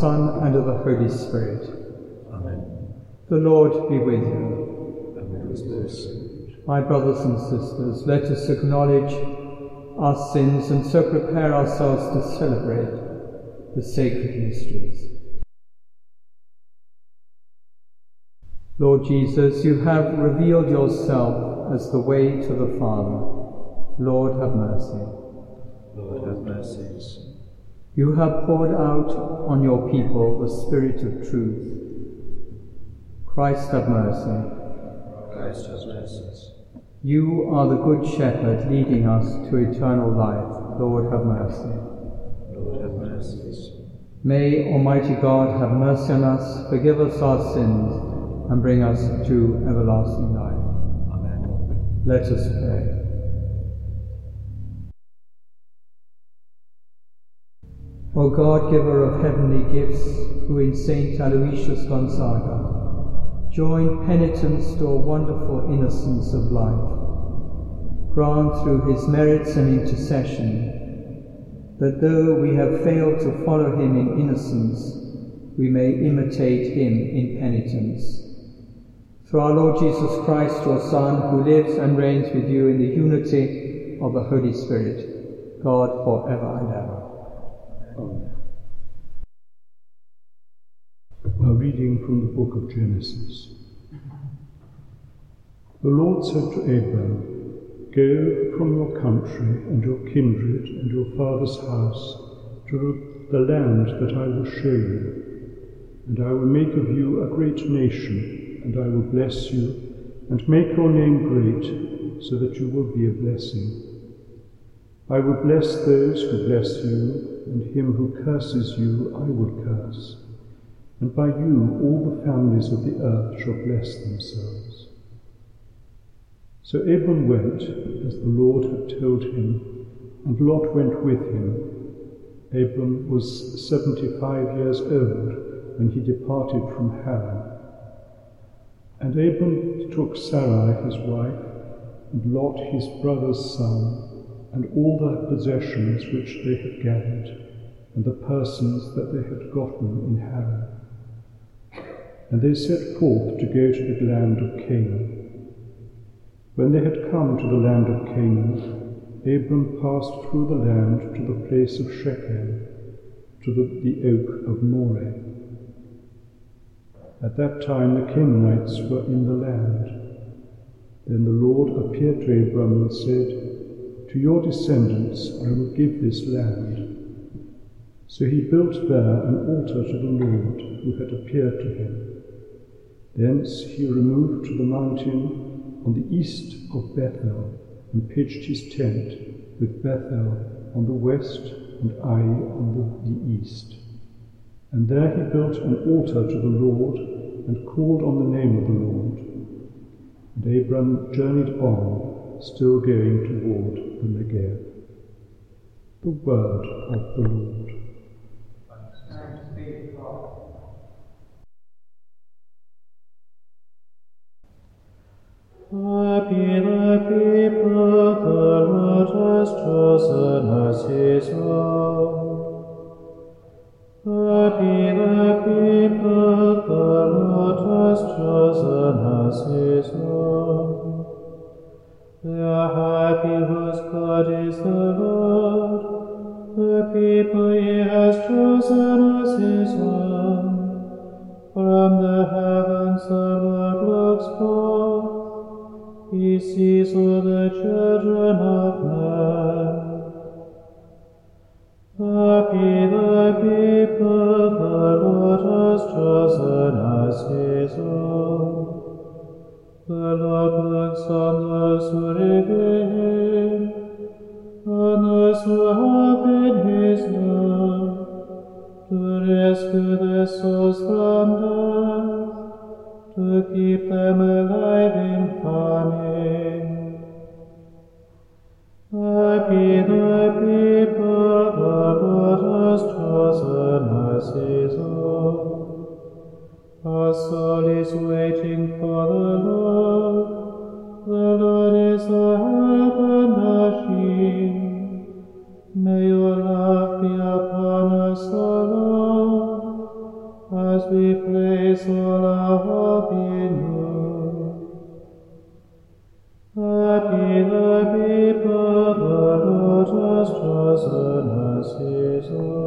Son, and of the Holy Spirit. Amen. The Lord be with you. And with. My brothers and sisters, let us acknowledge our sins and so prepare ourselves to celebrate the sacred mysteries. Lord Jesus, you have revealed yourself as the way to the Father. Lord, have mercy. Lord, have mercy. You have poured out on your people the Spirit of truth. Christ, have mercy. Christ, have mercy. You are the Good Shepherd leading us to eternal life. Lord, have mercy. Lord, have mercy. May Almighty God have mercy on us, forgive us our sins, and bring us to everlasting life. Amen. Let us pray. O God, giver of heavenly gifts, who in Saint Aloysius Gonzaga joined penitence to a wonderful innocence of life, grant through his merits and intercession that though we have failed to follow him in innocence, we may imitate him in penitence. Through our Lord Jesus Christ, your Son, who lives and reigns with you in the unity of the Holy Spirit, God for ever and ever. A reading from the book of Genesis. The Lord said to Abram, Go from your country and your kindred and your father's house to the land that I will show you, and I will make of you a great nation, and I will bless you, and make your name great, so that you will be a blessing. I will bless those who bless you, and him who curses you I will curse, and by you all the families of the earth shall bless themselves. So Abram went, as the Lord had told him, and Lot went with him. Abram was seventy-five years old when he departed from Haran. And Abram took Sarai his wife, and Lot his brother's son, and all the possessions which they had gathered, and the persons that they had gotten in Haran. And they set forth to go to the land of Canaan. When they had come to the land of Canaan, Abram passed through the land to the place of Shechem, to the, the oak of Moreh. At that time the Canaanites were in the land. Then the Lord appeared to Abram and said, To your descendants I will give this land. So he built there an altar to the Lord who had appeared to him. Thence he removed to the mountain on the east of Bethel and pitched his tent with Bethel on the west and Ai on the, the east. And there he built an altar to the Lord and called on the name of the Lord. And Abram journeyed on, still going toward the Negev. The word of the Lord. Happy the people the Lord has chosen as his own. Happy the people the Lord has chosen as his own. They are happy whose God is the Lord, the people he has chosen as his own. From the heavens the Lord looks forth, he sees all the children of men. Happy the people the Lord has chosen as his as we place all our hope in you. Happy the people the Lord has chosen as his own.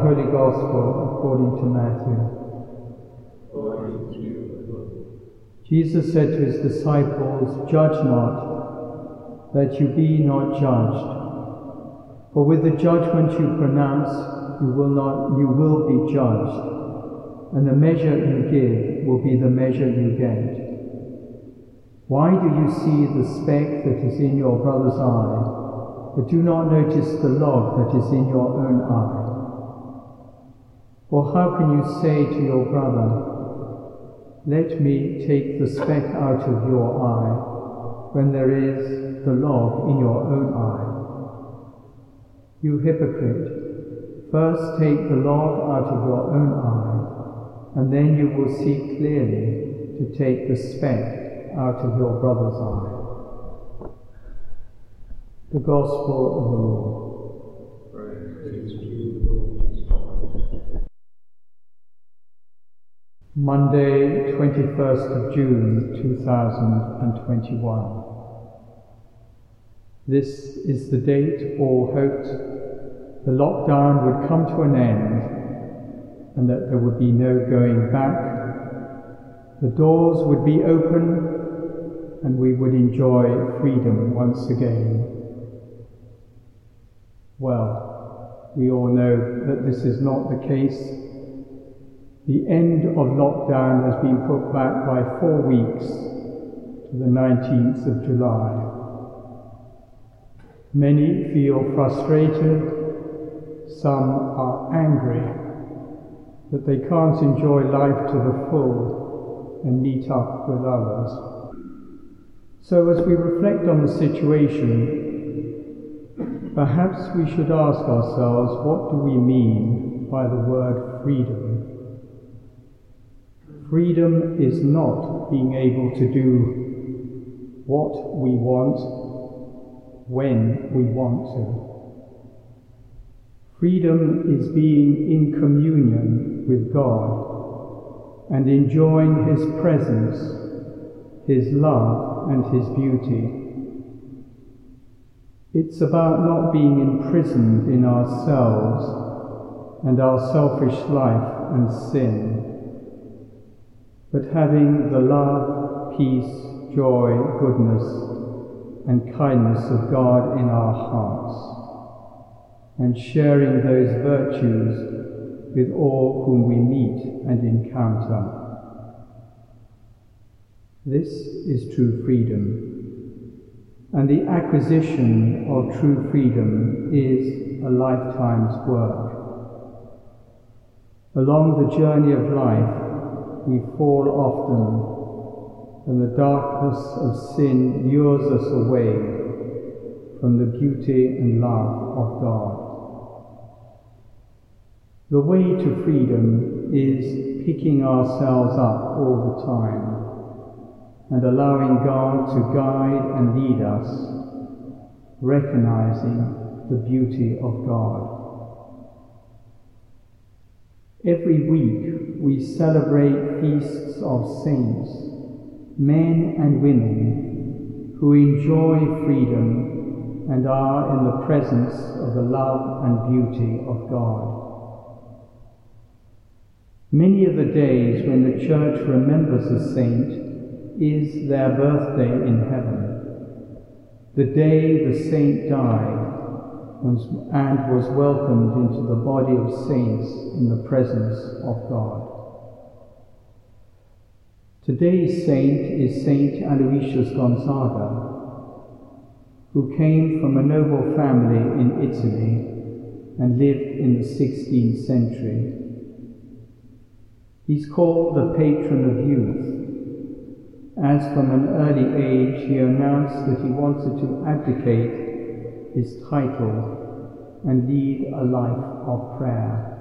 The Holy Gospel according to Matthew. Jesus said to his disciples, Judge not, that you be not judged. For with the judgment you pronounce, you will not you will be judged, and the measure you give will be the measure you get. Why do you see the speck that is in your brother's eye, but do not notice the log that is in your own eye? Or how can you say to your brother, Let me take the speck out of your eye, when there is the log in your own eye? You hypocrite, first take the log out of your own eye, and then you will see clearly to take the speck out of your brother's eye. The Gospel of the Lord. Monday, 21st of June 2021. This is the date all hoped the lockdown would come to an end and that there would be no going back. The doors would be open and we would enjoy freedom once again. Well, we all know that this is not the case. The end of lockdown has been put back by four weeks to the 19th of July. Many feel frustrated, some are angry that they can't enjoy life to the full and meet up with others. So, as we reflect on the situation, perhaps we should ask ourselves what do we mean by the word freedom? Freedom is not being able to do what we want when we want to. Freedom is being in communion with God and enjoying His presence, His love, and His beauty. It's about not being imprisoned in ourselves and our selfish life and sin, but having the love, peace, joy, goodness, and kindness of God in our hearts and sharing those virtues with all whom we meet and encounter. This is true freedom, and the acquisition of true freedom is a lifetime's work. Along the journey of life, we fall often, and the darkness of sin lures us away from the beauty and love of God. The way to freedom is picking ourselves up all the time and allowing God to guide and lead us, recognizing the beauty of God. Every week we celebrate feasts of saints, men and women who enjoy freedom and are in the presence of the love and beauty of God. Many of the days when the church remembers a saint is their birthday in heaven, the day the saint died and was welcomed into the body of saints in the presence of God. Today's saint is Saint Aloysius Gonzaga, who came from a noble family in Italy and lived in the 16th century. He's called the patron of youth, as from an early age he announced that he wanted to abdicate his title and lead a life of prayer.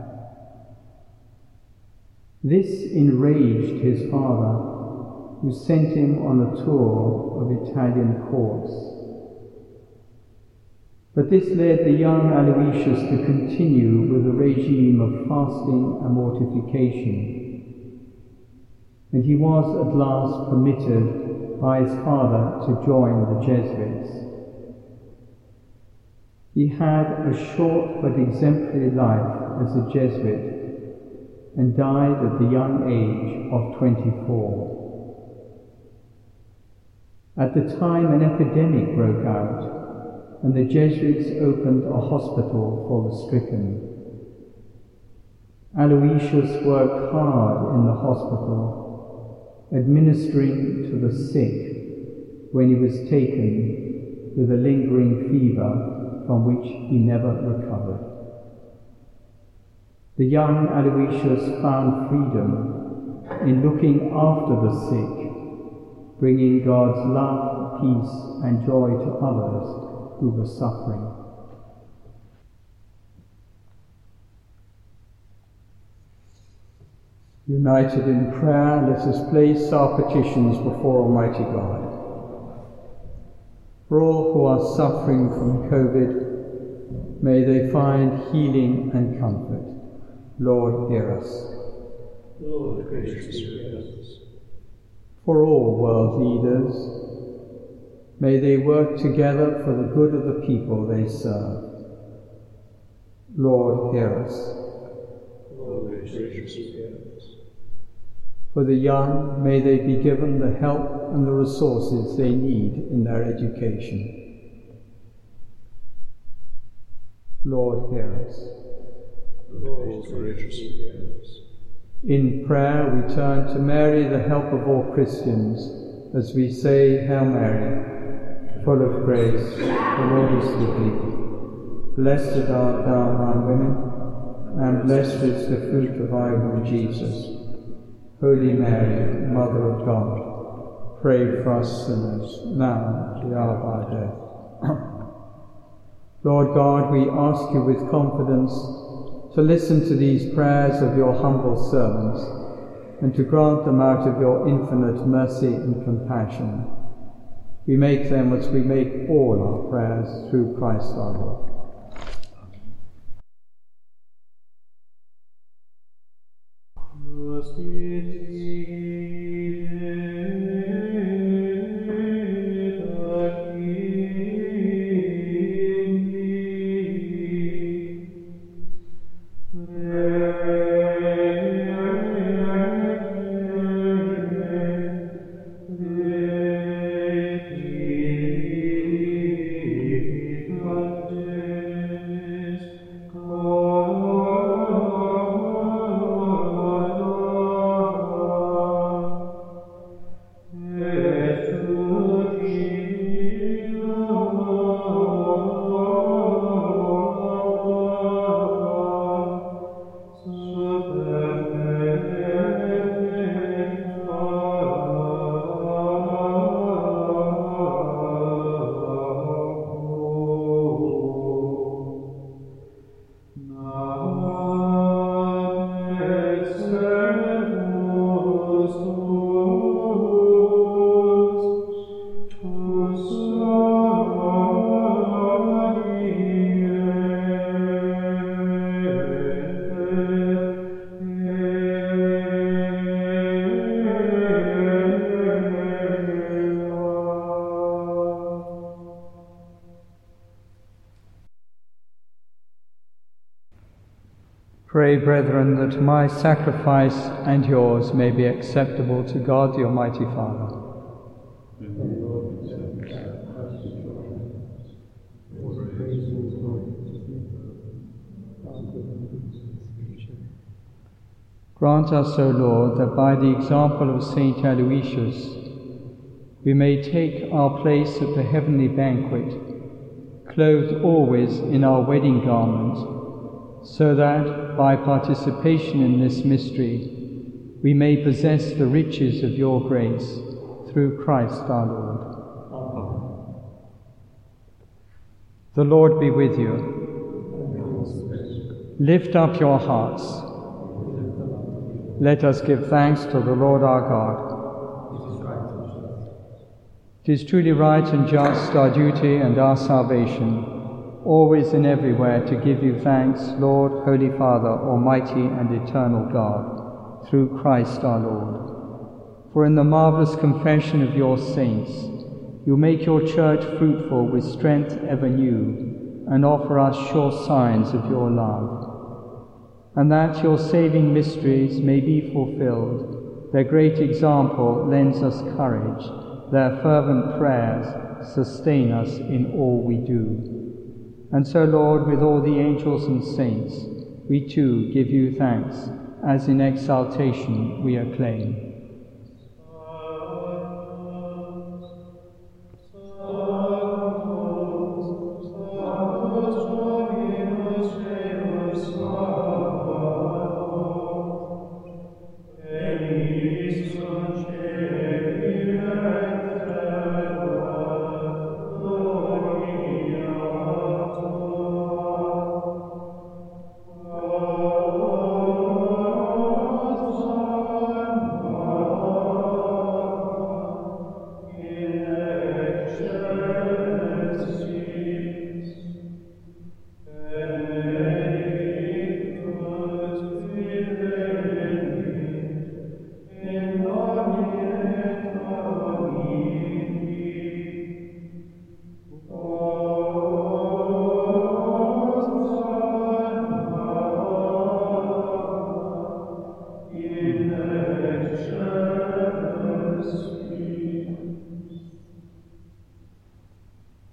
This enraged his father, who sent him on a tour of Italian courts. But this led the young Aloysius to continue with a regime of fasting and mortification and he was at last permitted by his father to join the Jesuits. He had a short but exemplary life as a Jesuit and died at the young age of 24. At the time, an epidemic broke out, and the Jesuits opened a hospital for the stricken. Aloysius worked hard in the hospital administering to the sick when he was taken with a lingering fever from which he never recovered. The young Aloysius found freedom in looking after the sick, bringing God's love, peace, and joy to others who were suffering. United in prayer, let us place our petitions before Almighty God. For all who are suffering from COVID, may they find healing and comfort. Lord, hear us. Lord, graciously hear us. For all world leaders, may they work together for the good of the people they serve. Lord, hear us. Lord, graciously hear us. For the young, may they be given the help and the resources they need in their education. Lord, hear us. Lord. In prayer, we turn to Mary, the help of all Christians, as we say, Hail Mary, full of grace, the Lord is with thee. Blessed art thou among women, and blessed is the fruit of thy womb, Jesus. Holy Mary, Mother of God, pray for us sinners, now and at the hour of our death. Lord God, we ask you with confidence to listen to these prayers of your humble servants and to grant them out of your infinite mercy and compassion. We make them as we make all our prayers through Christ our Lord. Pray, brethren, that my sacrifice and yours may be acceptable to God the Almighty Father. Grant us, O Lord, that by the example of Saint Aloysius we may take our place at the heavenly banquet, clothed always in our wedding garment, so that by participation in this mystery we may possess the riches of your grace through Christ our Lord. The Lord be with you. Lift up your hearts. Let us give thanks to the Lord our God. It is truly right and just, our duty and our salvation, always and everywhere to give you thanks, Lord, Holy Father, Almighty and eternal God, through Christ our Lord. For in the marvellous confession of your saints, you make your church fruitful with strength ever new, and offer us sure signs of your love and that your saving mysteries may be fulfilled. Their great example lends us courage, their fervent prayers sustain us in all we do. And so, Lord, with all the angels and saints, we too give you thanks, as in exaltation we acclaim.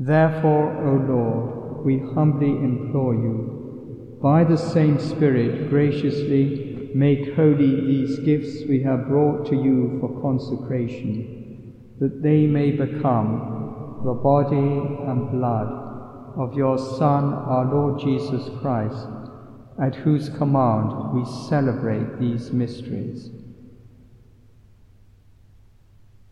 Therefore, O Lord, we humbly implore you, by the same Spirit, graciously make holy these gifts we have brought to you for consecration, that they may become the body and blood of your Son, our Lord Jesus Christ, at whose command we celebrate these mysteries.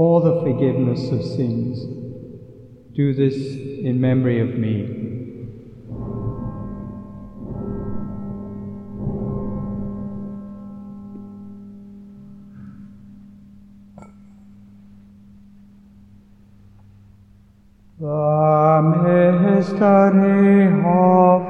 for the forgiveness of sins. Do this in memory of me. The mystery of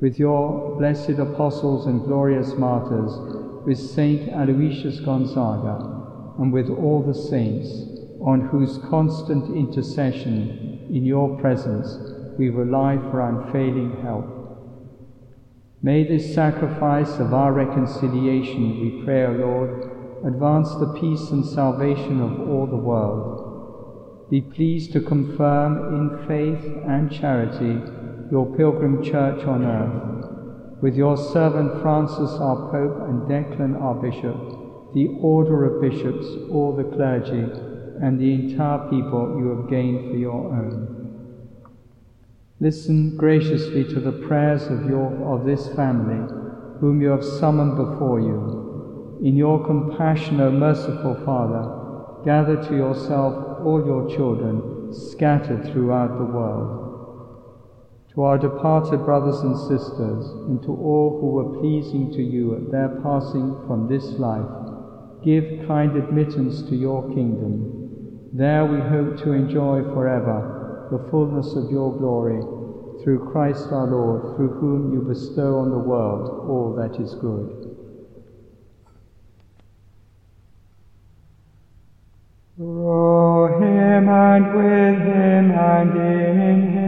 with your blessed apostles and glorious martyrs, with Saint Aloysius Gonzaga, and with all the saints, on whose constant intercession in your presence we rely for unfailing help. May this sacrifice of our reconciliation, we pray, O Lord, advance the peace and salvation of all the world. Be pleased to confirm in faith and charity your pilgrim church on earth, with your servant Francis our Pope and Declan our Bishop, the order of bishops, all the clergy, and the entire people you have gained for your own. Listen graciously to the prayers of, your, of this family, whom you have summoned before you. In your compassion, O merciful Father, gather to yourself all your children scattered throughout the world to our departed brothers and sisters, and to all who were pleasing to you at their passing from this life, give kind admittance to your kingdom. There we hope to enjoy forever the fullness of your glory, through Christ our Lord, through whom you bestow on the world all that is good. Through him and with him and in him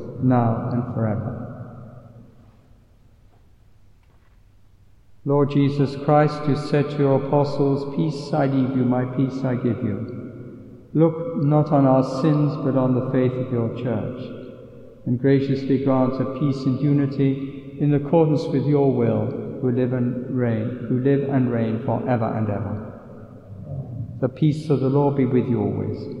now and forever. Lord Jesus Christ, who said to your apostles, Peace I leave you, my peace I give you. Look not on our sins, but on the faith of your church, and graciously grant a peace and unity in accordance with your will, who live and reign, who live and reign for ever and ever. The peace of the Lord be with you always.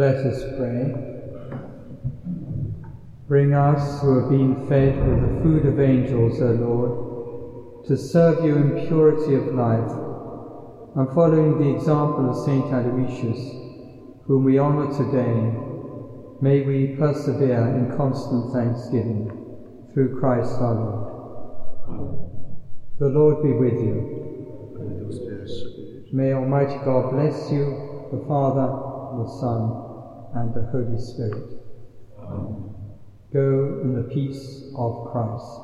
Let us pray. Bring us who have been fed with the food of angels, O Lord, to serve you in purity of life, and following the example of Saint Aloysius, whom we honour today, may we persevere in constant thanksgiving through Christ our Lord. The Lord be with you. May Almighty God bless you, the Father, the Son, and the Holy Spirit. Amen. Go in the peace of Christ.